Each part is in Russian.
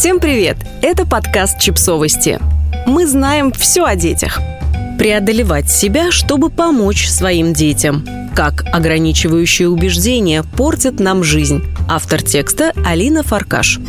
Всем привет! Это подкаст «Чипсовости». Мы знаем все о детях. Преодолевать себя, чтобы помочь своим детям. Как ограничивающие убеждения портят нам жизнь. Автор текста Алина Фаркаш.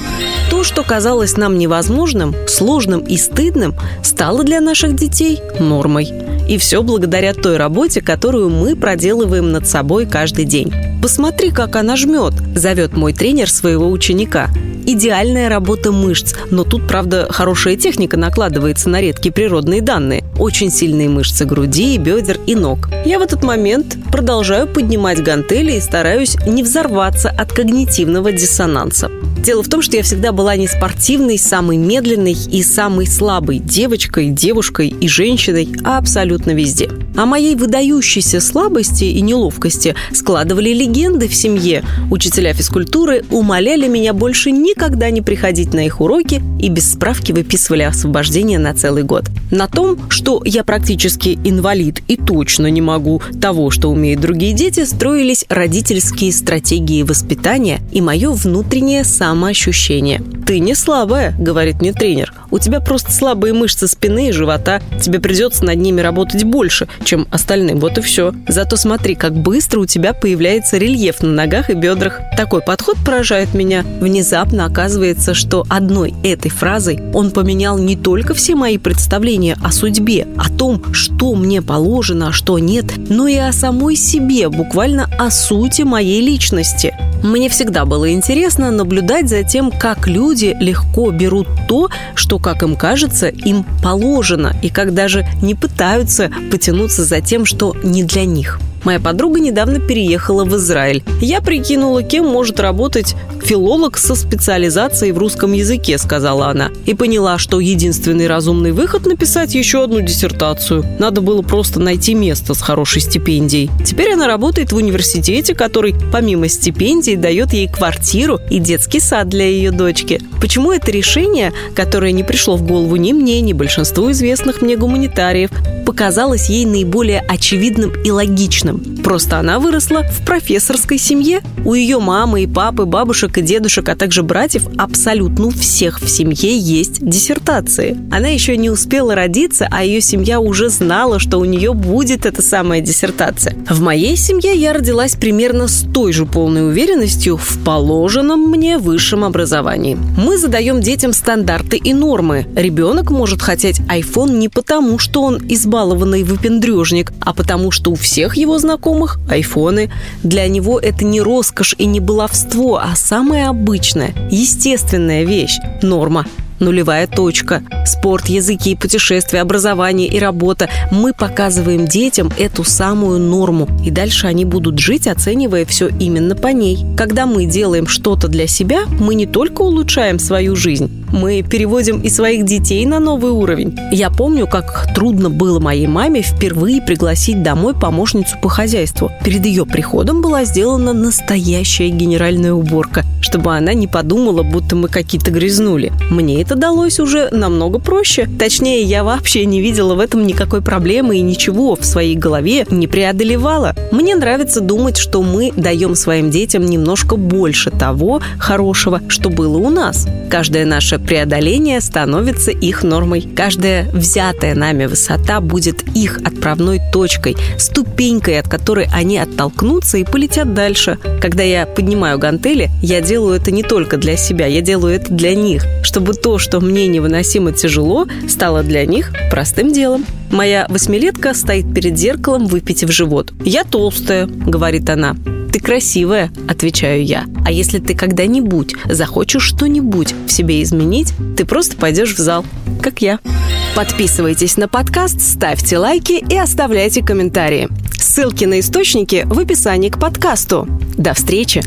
То, что казалось нам невозможным, сложным и стыдным, стало для наших детей нормой. И все благодаря той работе, которую мы проделываем над собой каждый день. «Посмотри, как она жмет», – зовет мой тренер своего ученика. Идеальная работа мышц, но тут, правда, хорошая техника накладывается на редкие природные данные. Очень сильные мышцы груди, бедер и ног. Я в этот момент продолжаю поднимать гантели и стараюсь не взорваться от когнитивного диссонанса. Дело в том, что я всегда была не спортивной, самой медленной и самой слабой девочкой, девушкой и женщиной абсолютно везде. О моей выдающейся слабости и неловкости складывали легенды в семье. Учителя физкультуры умоляли меня больше никогда не приходить на их уроки и без справки выписывали освобождение на целый год. На том, что я практически инвалид и точно не могу того, что умеют другие дети, строились родительские стратегии воспитания и мое внутреннее самоощущение. «Ты не слабая», — говорит мне тренер. «У тебя просто слабые мышцы спины и живота. Тебе придется над ними работать больше, чем остальным. Вот и все. Зато смотри, как быстро у тебя появляется рельеф на ногах и бедрах. Такой подход поражает меня. Внезапно оказывается, что одной этой фразой он поменял не только все мои представления о судьбе, о том, что мне положено, а что нет, но и о самой себе, буквально о сути моей личности. Мне всегда было интересно наблюдать за тем, как люди легко берут то, что, как им кажется, им положено, и как даже не пытаются потянуться за тем, что не для них. Моя подруга недавно переехала в Израиль. Я прикинула, кем может работать филолог со специализацией в русском языке, сказала она. И поняла, что единственный разумный выход – написать еще одну диссертацию. Надо было просто найти место с хорошей стипендией. Теперь она работает в университете, который, помимо стипендий, дает ей квартиру и детский сад для ее дочки. Почему это решение, которое не пришло в голову ни мне, ни большинству известных мне гуманитариев, показалось ей наиболее очевидным и логичным. Просто она выросла в профессорской семье. У ее мамы и папы, бабушек и дедушек, а также братьев абсолютно всех в семье есть диссертации. Она еще не успела родиться, а ее семья уже знала, что у нее будет эта самая диссертация. В моей семье я родилась примерно с той же полной уверенностью в положенном мне высшем образовании. Мы задаем детям стандарты и нормы. Ребенок может хотеть iPhone не потому, что он избавлен избалованный выпендрежник, а потому что у всех его знакомых айфоны. Для него это не роскошь и не баловство, а самая обычная, естественная вещь – норма нулевая точка. Спорт, языки, путешествия, образование и работа. Мы показываем детям эту самую норму. И дальше они будут жить, оценивая все именно по ней. Когда мы делаем что-то для себя, мы не только улучшаем свою жизнь, мы переводим и своих детей на новый уровень. Я помню, как трудно было моей маме впервые пригласить домой помощницу по хозяйству. Перед ее приходом была сделана настоящая генеральная уборка, чтобы она не подумала, будто мы какие-то грязнули. Мне это далось уже намного проще. Точнее, я вообще не видела в этом никакой проблемы и ничего в своей голове не преодолевала. Мне нравится думать, что мы даем своим детям немножко больше того хорошего, что было у нас. Каждое наше преодоление становится их нормой. Каждая взятая нами высота будет их отправной точкой, ступенькой, от которой они оттолкнутся и полетят дальше. Когда я поднимаю гантели, я делаю это не только для себя, я делаю это для них, чтобы то, что мне невыносимо тяжело, стало для них простым делом. Моя восьмилетка стоит перед зеркалом, выпитив живот. «Я толстая», — говорит она. «Ты красивая», — отвечаю я. «А если ты когда-нибудь захочешь что-нибудь в себе изменить, ты просто пойдешь в зал, как я». Подписывайтесь на подкаст, ставьте лайки и оставляйте комментарии. Ссылки на источники в описании к подкасту. До встречи!